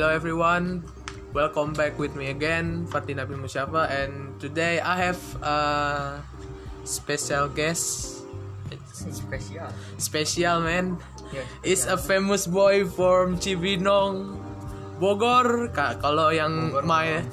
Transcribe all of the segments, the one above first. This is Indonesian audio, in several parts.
Hello everyone, welcome back with me again, Nabil Musyafa, and today I have a special guest. It's spesial special man. ya, It's a famous boy from Cibinong, Bogor. Kak, kalau yang Bogor main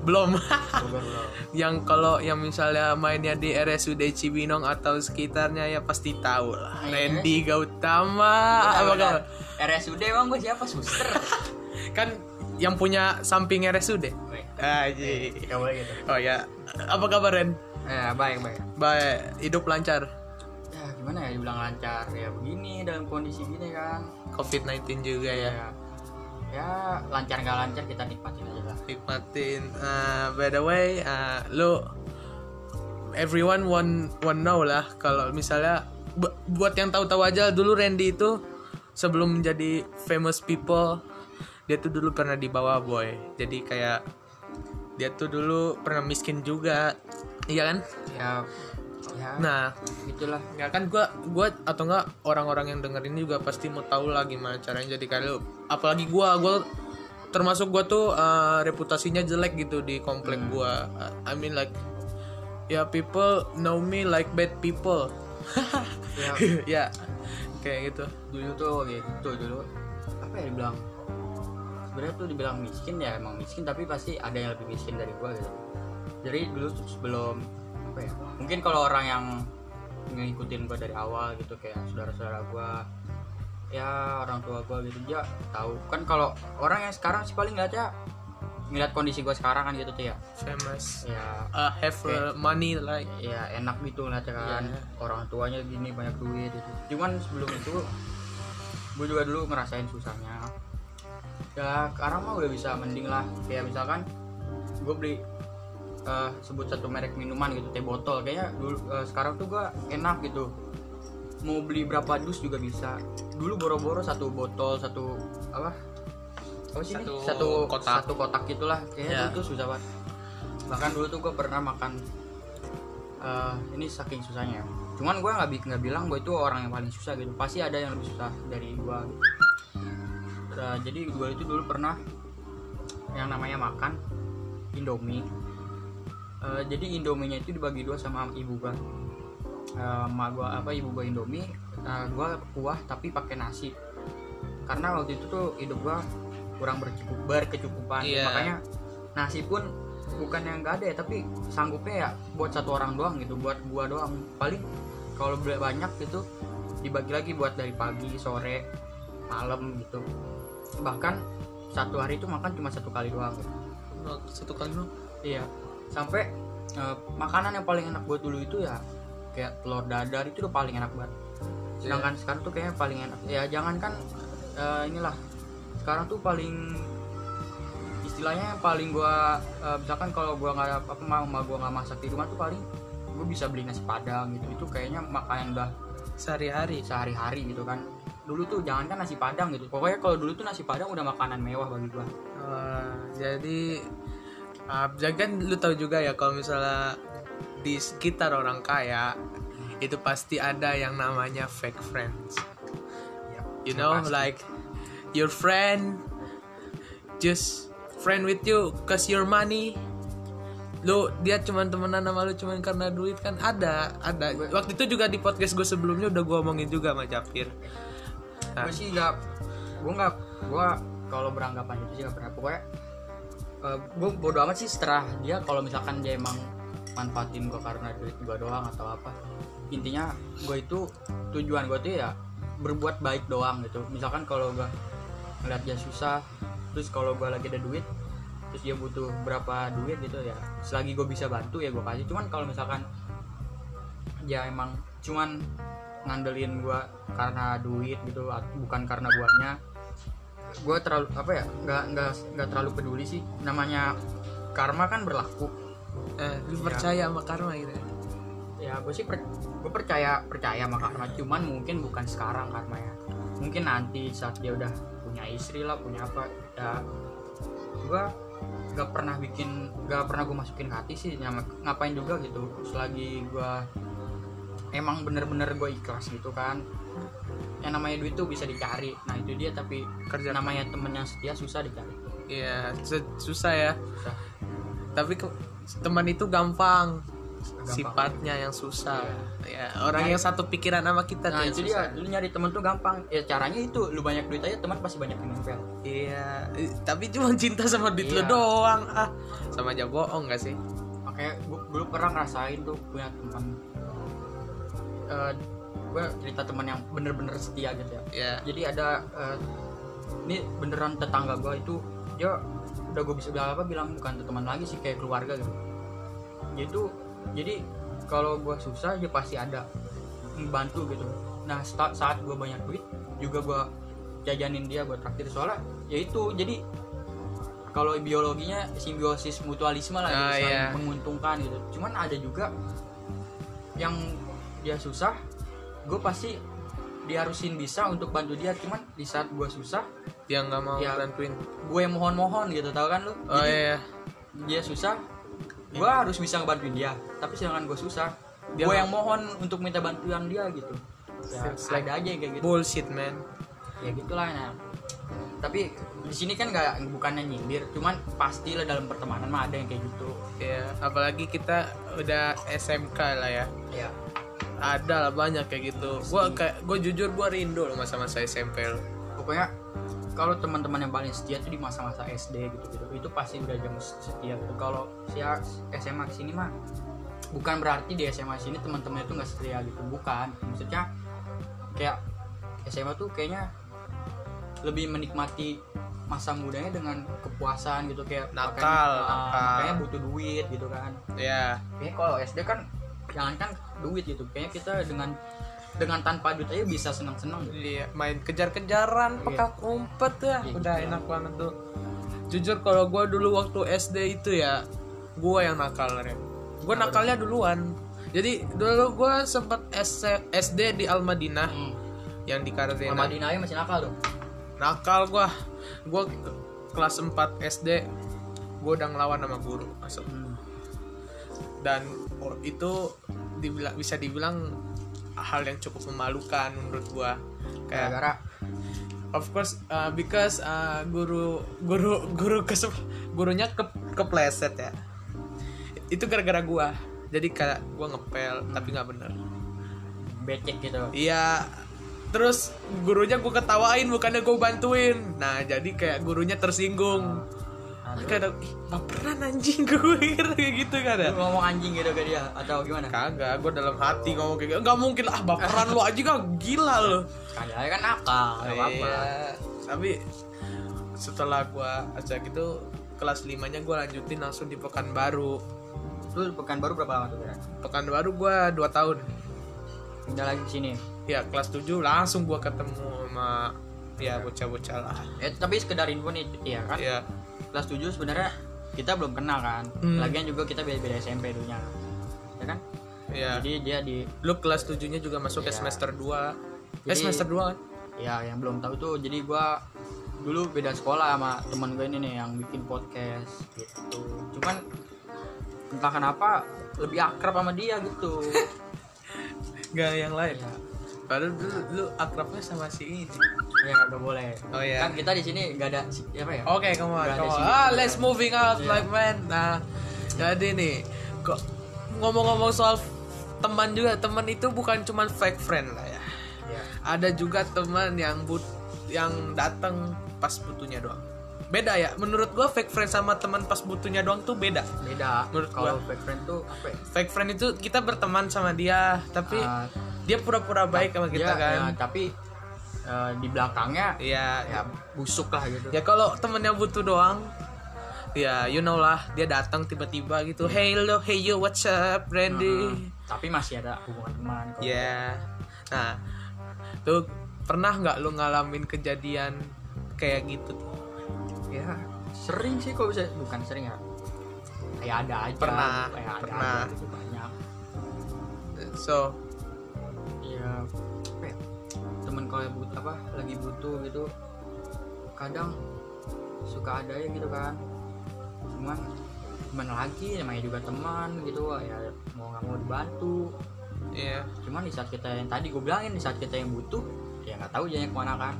belum. Bogor yang kalau yang misalnya mainnya di RSUD Cibinong atau sekitarnya ya pasti tahu lah. Iya. Randy Gautama. Apa kabar? RSUD emang gue siapa suster Kan yang punya samping RSUD. Aji. Boleh gitu Oh ya, apa kabar Ren? ya baik baik Baik, hidup lancar. ya gimana ya dibilang lancar ya begini dalam kondisi gini kan COVID-19 juga ya. ya ya lancar nggak lancar kita nikmatin aja lah Nikmatin. Uh, by the way, uh, lu everyone want want know lah kalau misalnya bu- buat yang tahu-tahu aja dulu Randy itu sebelum menjadi famous people dia tuh dulu pernah di bawah boy. Jadi kayak dia tuh dulu pernah miskin juga. Iya kan? ya ya. Nah, gitulah ya kan? Gua gua atau enggak orang-orang yang denger ini juga pasti mau tahu lah gimana caranya. Jadi kayak lu apalagi gua gua termasuk gua tuh uh, reputasinya jelek gitu di komplek gua. Uh, I mean like ya people know me like bad people. Ya. Ya kayak gitu. Dulu tuh gitu dulu. Apa ya dibilang sebenarnya tuh dibilang miskin ya emang miskin tapi pasti ada yang lebih miskin dari gua gitu. Jadi dulu tuh sebelum apa ya mungkin kalau orang yang ngikutin gua dari awal gitu kayak saudara-saudara gua ya orang tua gua gitu dia tahu. Kan kalau orang yang sekarang sih paling nggak aja ngeliat kondisi gua sekarang kan gitu tuh ya. Famous. Ya. Uh, have uh, money like. Ya enak gitu ngeliatnya kan. Iya. orang tuanya gini banyak duit gitu. Cuman sebelum itu gue juga dulu ngerasain susahnya ya sekarang mah udah bisa mending lah. Kayak misalkan gue beli eh, sebut satu merek minuman gitu teh botol. Kayaknya dulu eh, sekarang tuh gue enak gitu. Mau beli berapa dus juga bisa. Dulu boro-boro satu botol satu apa? Apa sih ini? Satu satu kotak. satu kotak gitulah. Kayaknya Ya. itu susah banget. Bahkan dulu tuh gue pernah makan eh, ini saking susahnya. Cuman gue nggak nggak bilang gue itu orang yang paling susah gitu. Pasti ada yang lebih susah dari gue Nah, jadi gue itu dulu pernah yang namanya makan indomie. Eh, jadi indominya itu dibagi dua sama ibu gue uh, emak gue apa ibu gue indomie gue kuah tapi pakai nasi. Karena waktu itu tuh hidup gue kurang bercukup berkecukupan. Iya. makanya nasi pun bukan yang gak ada ya tapi sanggupnya ya buat satu orang doang gitu buat gua doang. Paling kalau beli banyak gitu dibagi lagi buat dari pagi sore malam gitu bahkan satu hari itu makan cuma satu kali doang. Gitu. satu kali dong iya. Sampai eh, makanan yang paling enak buat dulu itu ya kayak telur dadar itu udah paling enak banget. Sedangkan sekarang tuh kayaknya paling enak. Ya jangankan eh, inilah. Sekarang tuh paling istilahnya yang paling gua eh, misalkan kalau gua nggak apa mau gua nggak masak di rumah tuh paling gua bisa beli nasi padang gitu. Itu kayaknya makanan udah sehari-hari. sehari-hari gitu kan dulu tuh jangankan nasi padang gitu pokoknya kalau dulu tuh nasi padang udah makanan mewah bagi gua Wah, jadi uh, jangan lu tahu juga ya kalau misalnya di sekitar orang kaya itu pasti ada yang namanya fake friends. You know, pasti. like your friend just friend with you cause your money. Lu dia cuman temenan sama lu cuman karena duit kan ada, ada. Waktu itu juga di podcast gue sebelumnya udah gue omongin juga sama Japir. Nah. gue sih nggak gue nggak gue kalau beranggapan itu sih nggak pernah. Pokoknya gue bodo amat sih setelah dia kalau misalkan dia emang manfaatin gue karena duit gue doang atau apa. Intinya gue itu tujuan gue tuh ya berbuat baik doang gitu. Misalkan kalau gue ngeliat dia susah terus kalau gue lagi ada duit terus dia butuh berapa duit gitu ya selagi gue bisa bantu ya gue kasih. Cuman kalau misalkan ya emang cuman ngandelin gua karena duit gitu bukan karena guanya gua terlalu apa ya nggak nggak nggak terlalu peduli sih namanya karma kan berlaku Eh, lu Iya. percaya sama karma gitu. ya? ya gue sih per, gue percaya percaya sama karma cuman mungkin bukan sekarang karma ya mungkin nanti saat dia udah punya istri lah punya apa ya gue gak pernah bikin gak pernah gue masukin hati sih ngapain juga gitu selagi gue emang bener-bener gue ikhlas gitu kan yang namanya duit tuh bisa dicari nah itu dia tapi Kerja namanya temen yang setia susah dicari Iya, su- susah ya. susah Tapi teman itu gampang. Gampang. Sifatnya yang susah. Ya, orang yang satu pikiran sama kita nah tuh itu susah. dia lu nyari temen tuh gampang ya caranya itu lu banyak duit aja teman pasti banyak yang nempel Iya, tapi cuma cinta sama duit lu Iya. doang. Ah, sama aja bohong gak sih? makanya dulu pernah ngerasain tuh punya teman Eh gue cerita teman yang bener-bener setia gitu ya. Ya. jadi ada eh, ini beneran tetangga gue itu dia udah gue bisa bilang apa bilang bukan teman lagi sih kayak keluarga gitu. Itu jadi kalau gue susah dia pasti ada membantu gitu. Nah saat, saat gue banyak duit juga gue jajanin dia gue traktir. Soalnya ya itu jadi kalau biologinya simbiosis mutualisme lah gitu, Ah, saling iya. menguntungkan gitu. Cuman ada juga yang dia susah gue pasti diharusin bisa untuk bantu dia cuman di saat gue susah Yang nggak mau Ya. bantuin. gue yang mohon-mohon gitu tau kan lu Oh Jadi, iya. dia susah gue harus bisa ngebantuin dia tapi sedangkan gue susah Dia gue yang mohon untuk minta bantuan dia gitu ya, like ada aja yang kayak gitu Bullshit, man. ya gitulah nah tapi di sini kan nggak bukannya nyindir cuman pastilah dalam pertemanan mah ada yang kayak gitu Ya, apalagi kita udah SMK lah ya. ya Ada lah banyak kayak gitu. Gua kayak gue jujur gua rindu loh masa-masa SMP lo. pokoknya kalau teman-teman yang paling setia tuh di masa-masa SD gitu gitu itu pasti udah jam setia gitu kalau si SMA sini mah bukan berarti di SMA sini teman-teman itu nggak setia gitu bukan maksudnya kayak SMA tuh kayaknya lebih menikmati masa mudanya dengan kepuasan gitu kayak Nakal, makanya, ah, nakal. makanya butuh duit gitu kan Ya, Kayaknya kalau SD kan jangankan duit gitu kayaknya kita dengan dengan tanpa duit aja bisa senang-senang gitu iya main kejar-kejaran, Iya. pekat umpet ya. Iya, Udah gitu. enak banget tuh. Jujur kalau gua dulu waktu SD itu ya, gua yang nakal ya. Kenapa nakalnya duluan. Jadi dulu gua sempet SD di Almadinah hmm. yang di Kardena. Sama Madinah aja masih nakal tuh nakal gua ke- kelas 4 SD gua udah ngelawan sama guru masuk Hmm. dan itu dibilang bisa dibilang hal yang cukup memalukan menurut gua. Kayak gara-gara? Of course uh, because uh, guru guru guru kes gurunya ke kepleset ya. Itu gara-gara gua. Jadi kayak gua ngepel tapi nggak bener. Becek gitu. Iya. Terus gurunya gue ketawain bukannya gue bantuin. Nah jadi kayak gurunya tersinggung. Nah, kayak ih baperan anjing gue kira kayak gitu kan ya. Lu ngomong anjing gitu ke dia atau gimana? Kagak gue dalam hati ngomong kayak gitu. Nggak mungkin ah baperan lu aja kan gila lo kan nakal nggak apa-apa. Iya, tapi setelah gue ajak itu kelas 5 nya gue lanjutin langsung di Pekanbaru. Lu pekan baru berapa lama tuh kira Pekanbaru gue 2 tahun. Udah lagi di sini? Ya kelas 7 langsung gue ketemu sama ya bocah-bocah lah. Eh tapi sekedar info nih ya kan? Ya kelas 7 sebenarnya kita belum kenal kan. Hmm. lagian juga kita beda-beda SMP dulunya. Ya kan? Ya jadi dia di lu kelas 7 nya juga masuk ke Iya. semester 2 eh Jadi- semester 2 kan? Ya yang belum tahu tuh. Jadi gua dulu beda sekolah sama teman gue ini nih yang bikin podcast gitu. Cuman entah kenapa lebih akrab sama dia gitu. Gak yang lain? Ya, padahal dulu lu akrabnya sama si ini ya gak boleh Oh, iya. kan kita di sini gak ada apa ya oke come on, Nggak come on. sini. ah let's moving out Iya. like man nah jadi nih kok ngomong-ngomong soal teman juga teman itu bukan cuman fake friend lah ya ya. ada juga teman yang but yang datang pas butuhnya doang beda ya menurut gua fake friend sama teman pas butuhnya doang tuh beda beda Menurut kalau gua. fake friend tuh apa ya fake friend itu kita berteman sama dia tapi Ah, dia pura-pura baik sama kita dia, kan ya, tapi eh, di belakangnya Iya, ya busuk lah gitu. Ya kalau temennya butuh doang ya you know lah dia datang tiba-tiba gitu hey lo hey yo what's up Randy? Hmm, tapi masih ada hubungan teman ya nah tuh pernah nggak lu ngalamin kejadian kayak gitu? Ya sering sih kok bisa bukan sering ya. Kayak ada aja Pernah, kayak ada pernah. aja gitu banyak. So ya ya, temen kalau yang butuh apa lagi butuh gitu kadang suka ada ya gitu kan cuman gimana lagi namanya juga teman gitu ya mau nggak mau dibantu ya cuman di saat kita yang tadi gue bilangin di saat kita yang butuh ya nggak tahu jalannya ke mana kan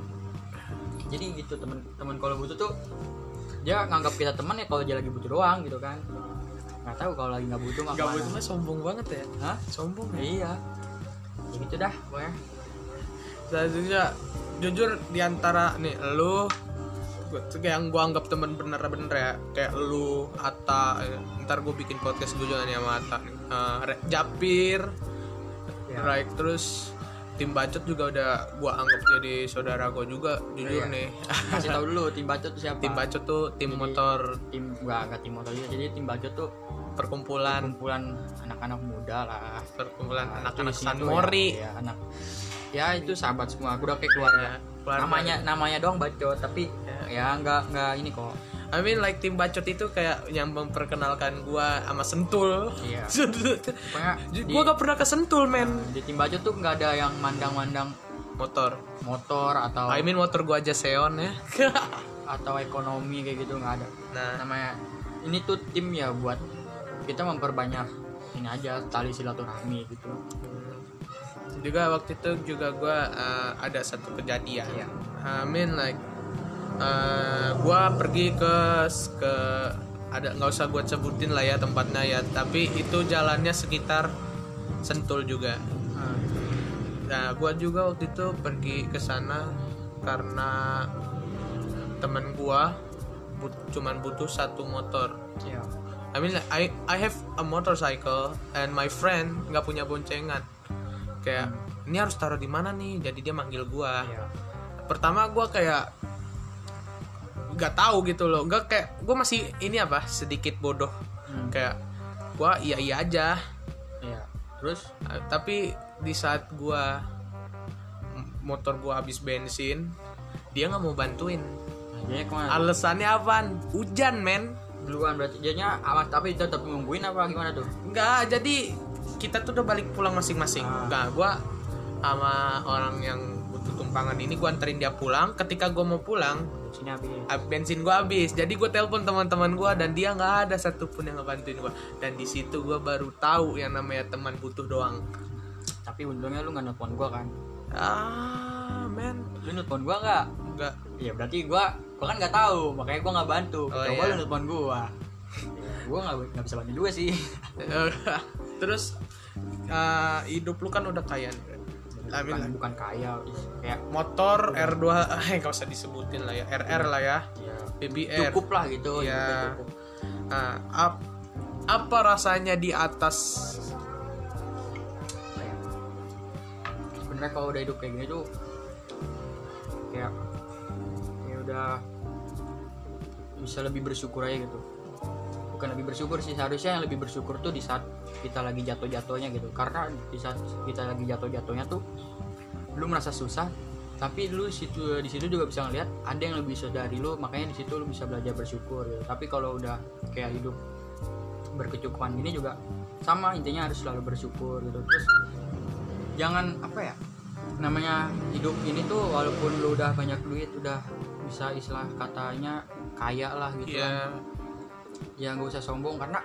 jadi gitu temen-temen kalau butuh tuh dia nganggap kita teman ya kalau dia lagi butuh doang gitu kan nggak tahu kalau lagi nggak butuh mah Gak ke mana. butuh mah sombong banget ya. Hah? Sombong ya. iya ya gitu dah pokoknya Selanjutnya jujur di antara nih lu yang gua anggap temen bener-bener ya kayak lu Ata ya. ntar gue bikin podcast gue juga nih sama Ata nih Eh, Re- Japir Ya. Raik terus tim bacot juga udah gua anggap jadi saudara gue juga jujur Iya. nih kasih tahu dulu tim bacot tuh siapa tim bacot tuh tim Jadi- motor tim gua nggak tim motor juga jadi tim bacot tuh perkumpulan kumpulan anak-anak muda lah perkumpulan Nah, anak-anak isinya San Mori ya, ya, anak ya itu sahabat semua gue udah kayak keluarga Ya, keluarga. namanya namanya doang bacot tapi ya nggak nggak ini kok I mean like tim bacot itu kayak yang memperkenalkan gua sama Sentul. Iya. pokoknya gua gak pernah ke Sentul, men. di tim bacot tuh nggak ada yang mandang-mandang Motor. motor atau I mean motor gua aja Seon ya. atau ekonomi kayak gitu nggak ada nah, namanya ini tuh tim ya buat kita memperbanyak ini aja tali silaturahmi gitu juga waktu itu juga gua uh, ada satu kejadian. Iya. I mean like uh, gua pergi ke ke ada nggak usah gua sebutin lah ya tempatnya ya, tapi itu jalannya sekitar Sentul juga. Nah, gua juga waktu itu pergi ke sana karena temen gua but- cuman butuh satu motor. ya I mean, I I have a motorcycle and my friend nggak punya boncengan. Kayak ini harus taruh di mana nih? Jadi dia manggil gua. ya Pertama gua kayak nggak tahu gitu loh. Nggak kayak gua masih ini apa sedikit bodoh. Hmm. Kayak gua iya iya aja. ya terus tapi di saat gua motor gua habis bensin, dia nggak mau bantuin. nah, Alasannya apaan? Hujan, men. duluan berarti jadinya amat tapi tetap nungguin apa gimana tuh Enggak, jadi kita tuh udah balik pulang masing-masing. Ah. Enggak, gua sama orang yang butuh tumpangan ini gua anterin dia pulang. Ketika gua mau pulang, sini habis bensin gua habis. Jadi gua telepon teman-teman gua dan dia nggak ada satupun yang ngebantuin gua. Dan di situ gua baru tahu yang namanya teman butuh doang. tapi untungnya lu nggak nelfon gua kan Ah, men. lu nelfon gua nggak Enggak. Iya berarti gua gua kan nggak tahu makanya gua nggak bantu Oh, coba iya. lu nelfon gua Ya, gua nggak nggak bisa bantu juga sih Terus ah, hidup lu kan udah kaya nih. I mean, bukan, bukan kaya. Kayak motor R2 eh nggak usah disebutin lah ya. RR lah ya. Ya BBR cukup lah gitu hidupnya cukup. Nah, ap- apa rasanya di atas? Sebenarnya kalau udah hidup kayak gini tuh kayak ya udah bisa lebih bersyukur aja gitu. Bukan lebih bersyukur sih seharusnya yang lebih bersyukur tuh di saat kita lagi jatuh-jatuhnya gitu. Karena di saat kita lagi jatuh-jatuhnya tuh lu merasa susah tapi lu situ di situ juga bisa ngeliat ada yang lebih susah dari lu makanya di situ lu bisa belajar bersyukur gitu. tapi kalau udah kayak hidup berkecukupan gini juga sama intinya harus selalu bersyukur gitu. Terus jangan apa ya namanya hidup ini tuh walaupun lu udah banyak duit udah bisa istilah katanya kaya lah gitu kan. Ya ya nggak usah sombong karena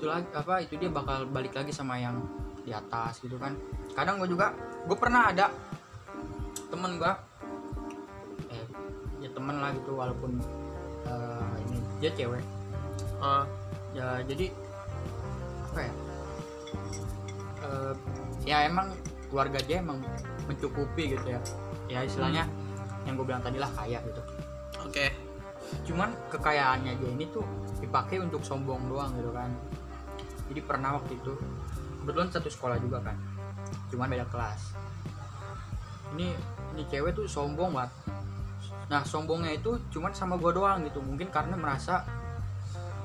itu lagi apa itu dia bakal balik lagi sama yang di atas gitu kan. Kadang gue juga gue pernah ada temen gue eh ya temen lah gitu walaupun eh, ini dia cewek. Ah, ya jadi apa ya Eh, ya emang keluarga dia emang mencukupi gitu ya. Ya istilahnya yang gue bilang tadi lah kaya gitu. Oke. Cuman kekayaannya dia ini tuh dipakai untuk sombong doang gitu kan jadi pernah waktu itu kebetulan satu sekolah juga kan cuman beda kelas. Ini ini cewek tuh sombong banget. Nah sombongnya itu cuman sama gue doang gitu. Mungkin karena merasa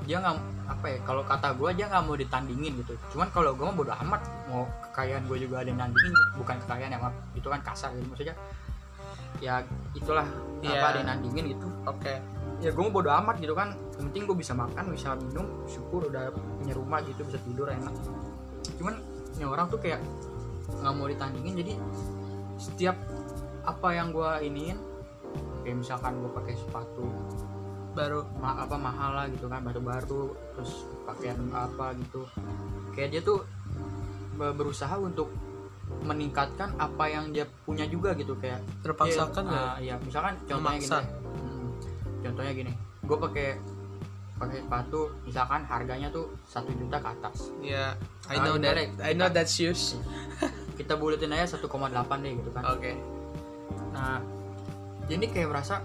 dia nggak apa ya kalau kata gue dia nggak mau ditandingin gitu. Cuman kalau gue mah bodo amat mau kekayaan gue juga ada yang nandingin bukan kekayaan ya maaf. Itu kan kasar gitu maksudnya. Ya itulah Iya. apa ada yang nandingin gitu. Oke ya gue bodo amat gitu kan. Yang penting gue bisa makan bisa minum syukur udah punya rumah gitu bisa tidur enak. Cuman ini orang tuh kayak nggak mau ditandingin jadi setiap apa yang gue iniin kayak misalkan gue pakai sepatu baru ma apa mahal lah gitu kan baru-baru terus pakaian apa gitu. Kayak dia tuh be- berusaha untuk meningkatkan apa yang dia punya juga gitu kayak terpaksakan ya? ah, iya misalkan contohnya Memaksa. Hmm, contohnya gini gue pakai pakai sepatu misalkan harganya tuh satu juta ke atas. Ya I Ah, know gimana that? I know that shoes. kita buletin aja 1,8 deh gitu kan. Oke. Nah jadi kayak merasa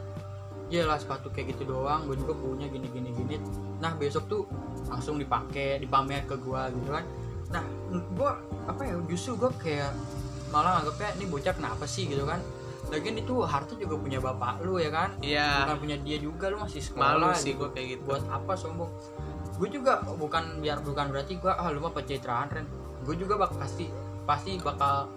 ya lah sepatu kayak gitu doang gue juga punya gini gini gini. Nah besok tuh langsung dipakai dipamer ke gue gitu kan. Nah gue apa ya justru gue kayak malah anggapnya ini bocah kenapa sih? gitu kan lagian itu harta juga punya bapak lu ya kan? Iya. bukan punya dia juga lu masih sekolah malu sih gitu. gue kayak gitu. Buat apa sombong? Gue juga bukan biar bukan berarti gue ah lu mah pencitraan Ren. Gue juga bak pasti pasti bakal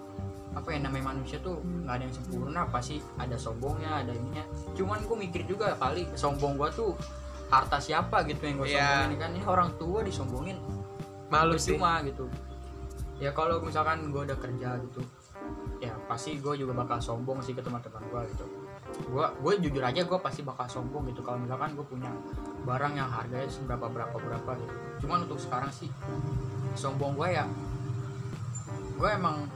apa ya namanya manusia tuh nggak ada yang sempurna pasti ada sombongnya ada ininya. Cuman gue mikir juga kali sombong gue tuh harta siapa gitu yang gue Iya. sombongin kan? Ini orang tua disombongin. Malu sih. cuma gitu. Ya kalau misalkan gue udah kerja gitu ya pasti gue juga bakal sombong sih ke teman-teman gue gitu. Gue gue jujur aja gue pasti bakal sombong gitu. Kalau misalkan gue punya barang yang harganya seberapa berapa berapa gitu. Cuman untuk sekarang sih sombong gue ya gue emang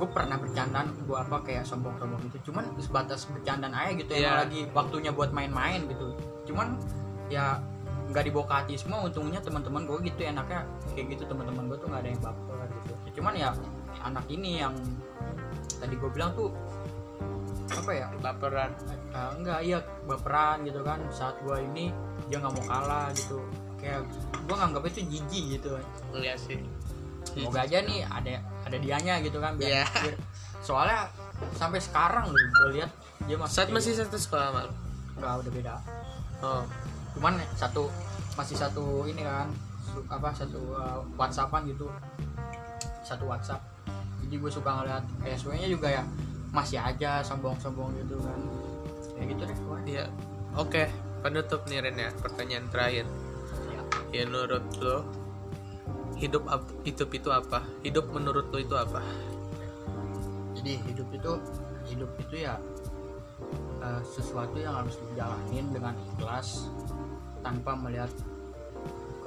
gue pernah bercandaan gue apa kayak sombong-sombong gitu. Cuman sebatas bercandaan aja gitu emang lagi waktunya buat main-main gitu. Cuman ya nggak dibawa ke hati semua. Untungnya teman-teman gue gitu enaknya kayak gitu. Teman-teman gue tuh nggak ada yang baper gitu. Cuman ya anak ini yang tadi gue bilang tuh apa ya baperan. Eh, enggak iya baperan gitu kan. Saat gue ini dia nggak mau kalah gitu. Kayak gue nganggap itu jijik gitu. Iya sih. Semoga aja nih ada ada dianya gitu kan biar, biar- soalnya sampai sekarang loh gue lihat dia masih saat masih satu sekolah malu nggak udah beda. Oh. Cuman satu masih satu ini kan apa satu uh, whatsappan gitu. Satu whatsapp jadi gue suka ngeliat PSW nya juga ya masih aja sombong-sombong gitu kan. Kayak gitu deh gue iya. Oke penutup nih Ren ya pertanyaan terakhir. Ya. ya menurut lo hidup hidup itu apa? Hidup menurut lo itu apa? Jadi hidup itu hidup itu ya uh, sesuatu yang harus dijalanin dengan ikhlas tanpa melihat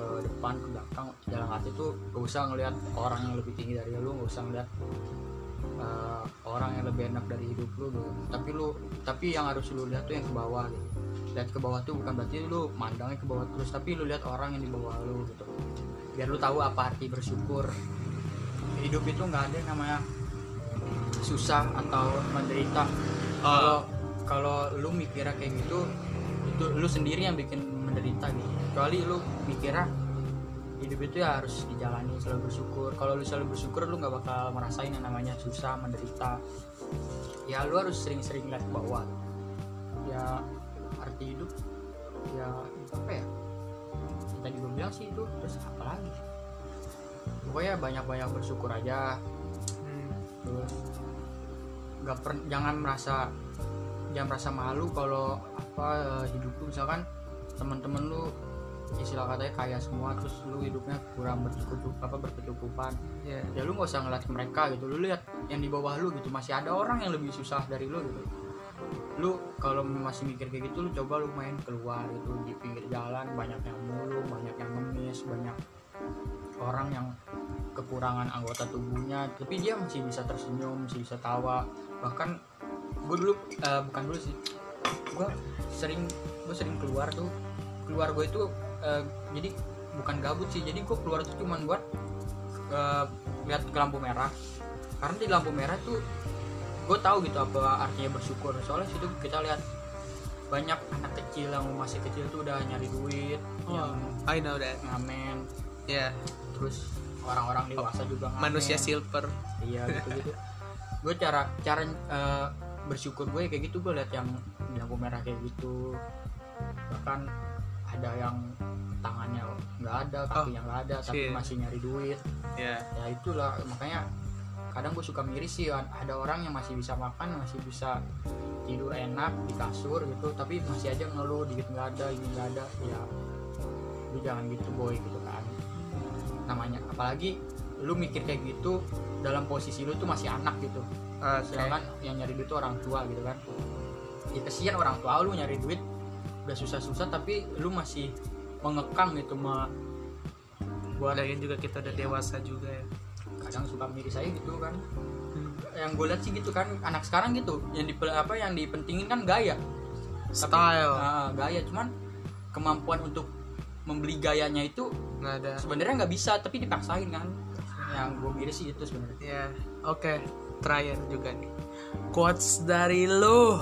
ke depan ke belakang jalan hati itu gak usah ngelihat orang yang lebih tinggi dari lu gak usah ngelihat uh, orang yang lebih enak dari hidup lu gitu. tapi lu tapi yang harus lu lihat tuh yang ke bawah gitu. Lihat ke bawah tuh bukan berarti lu mandangnya ke bawah terus tapi lu lihat orang yang di bawah lu gitu. Biar lu tahu apa arti bersyukur. Hidup itu nggak ada yang namanya susah atau menderita. Kalau kalau lu mikirnya kayak gitu itu lu sendiri yang bikin menderita gitu kecuali lu mikirnya hidup itu ya harus dijalani selalu bersyukur. Kalau lu selalu bersyukur lu nggak bakal merasain yang namanya susah menderita. Ya lu harus sering-sering lihat ke bawah ya arti hidup ya apa ya? Tadi gue bilang sih itu terus apa lagi? Pokoknya banyak-banyak bersyukur aja. Hmm. terus nggak jangan merasa jangan merasa malu kalau apa eh, hidup lu misalkan teman-teman lu istilah katanya kaya semua terus lu hidupnya kurang bercukup apa berkecukupan. Ya ya lu nggak usah ngeliat mereka gitu lu lihat yang di bawah lu gitu masih ada orang yang lebih susah dari lu gitu. Lu kalau masih mikir kayak gitu lu coba lu main keluar gitu di pinggir jalan banyak yang mulu banyak yang ngemis banyak orang yang kekurangan anggota tubuhnya tapi dia masih bisa tersenyum masih bisa tawa. Bahkan gue dulu eh, bukan dulu sih gue sering gue sering keluar tuh keluar gue itu eh, jadi bukan gabut sih jadi gue keluar tuh cuman buat eh, lihat ke lampu merah. Karena di lampu merah tuh gue tahu gitu apa artinya bersyukur. Soalnya situ kita lihat banyak anak kecil yang masih kecil tuh udah nyari duit yang oh, I know that. ngamen. Ya terus orang-orang dewasa juga ngamen. manusia silver. Iya gitu gitu gue cara cara eh, bersyukur gue kayak gitu gue lihat yang di lampu merah kayak gitu. Bahkan ada yang tangannya nggak ada kakinya nggak ada tapi shit. masih nyari duit. Ya. Ya itulah. Makanya kadang gue suka miris sih ada orang yang masih bisa makan masih bisa tidur enak di kasur gitu tapi masih aja ngeluh dikit nggak ada ini nggak ada. Ya lu jangan gitu boy gitu kan. Namanya apalagi lu mikir kayak gitu dalam posisi lu tuh masih anak gitu. Oke. Sedangkan yang nyari duit tuh orang tua gitu kan. Ya kesian orang tua lu nyari duit udah susah-susah tapi lu masih mengekang gitu ma. Buat Lagian juga kita udah dewasa juga ya. Kadang suka miris aja gitu kan. Hmm. yang gue lihat sih gitu kan anak sekarang gitu yang di apa yang dipentingin kan gaya. Tapi- style. Ah, gaya. Cuman kemampuan untuk membeli gayanya itu nggak ada. sebenarnya nggak bisa tapi dipaksain kan. Yang gue miris sih itu sebenarnya. Ya oke terakhir juga nih. Quotes dari lu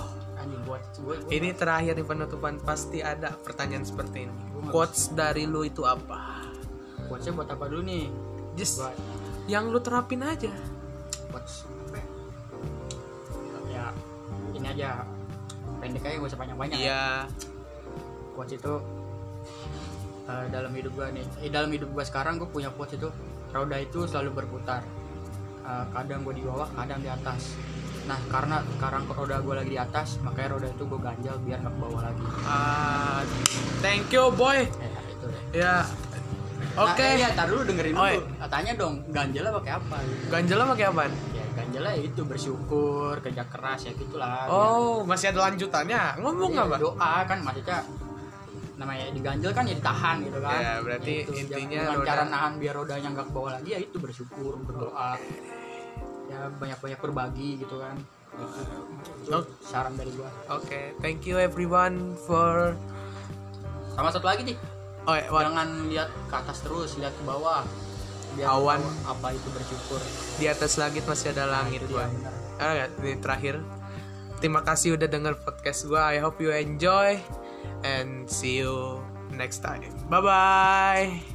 ini terakhir di penutupan pasti ada pertanyaan seperti ini. Quotes dari lu itu apa? Quotesnya buat apa dulu nih? Just buat yang lu terapin aja. Quotes apa ya? ya ini aja. Pendek aja gak usah ya. iya. Quotes itu eh, dalam hidup gue nih. Eh, dalam hidup gue sekarang gue punya quotes itu roda itu selalu berputar. Eh, kadang gue di bawah kadang di atas nah karena sekarang roda gue lagi di atas makanya roda itu gue ganjal biar nggak ke bawah lagi Ah, thank you boy eh, itu deh ya oke Nah, eh, ya, tar dulu dengerin Oh, dulu. Tanya dong, ganjalnya pakai apa? ganjel lo pakai apaan Ya, ganjalnya itu bersyukur, kerja keras ya gitulah. oh masih ada lanjutannya ngomong Iya, apa doa kan maksudnya namanya diganjel kan ya ditahan gitu kan. Ya, berarti Itu, intinya dengan roda- cara nahan biar rodanya nggak ke bawah lagi ya itu bersyukur, berdoa. Ya banyak-banyak berbagi gitu kan. Itu, saran dari gua. Oke, thank you everyone for Sama satu lagi nih, Oh, what? jangan lihat ke atas terus, lihat ke bawah. Biar Awan. apa itu bersyukur. di atas langit masih ada langit Itu boy. dia, benar. Ah, ini terakhir. Terima kasih udah denger podcast gua. I hope you enjoy and see you next time. Bye bye.